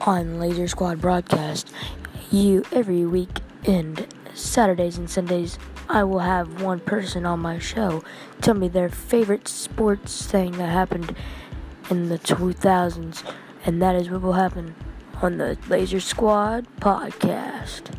on Laser Squad broadcast. You every week and Saturdays and Sundays, I will have one person on my show tell me their favorite sports thing that happened in the 2000s, and that is what will happen on the Laser Squad podcast.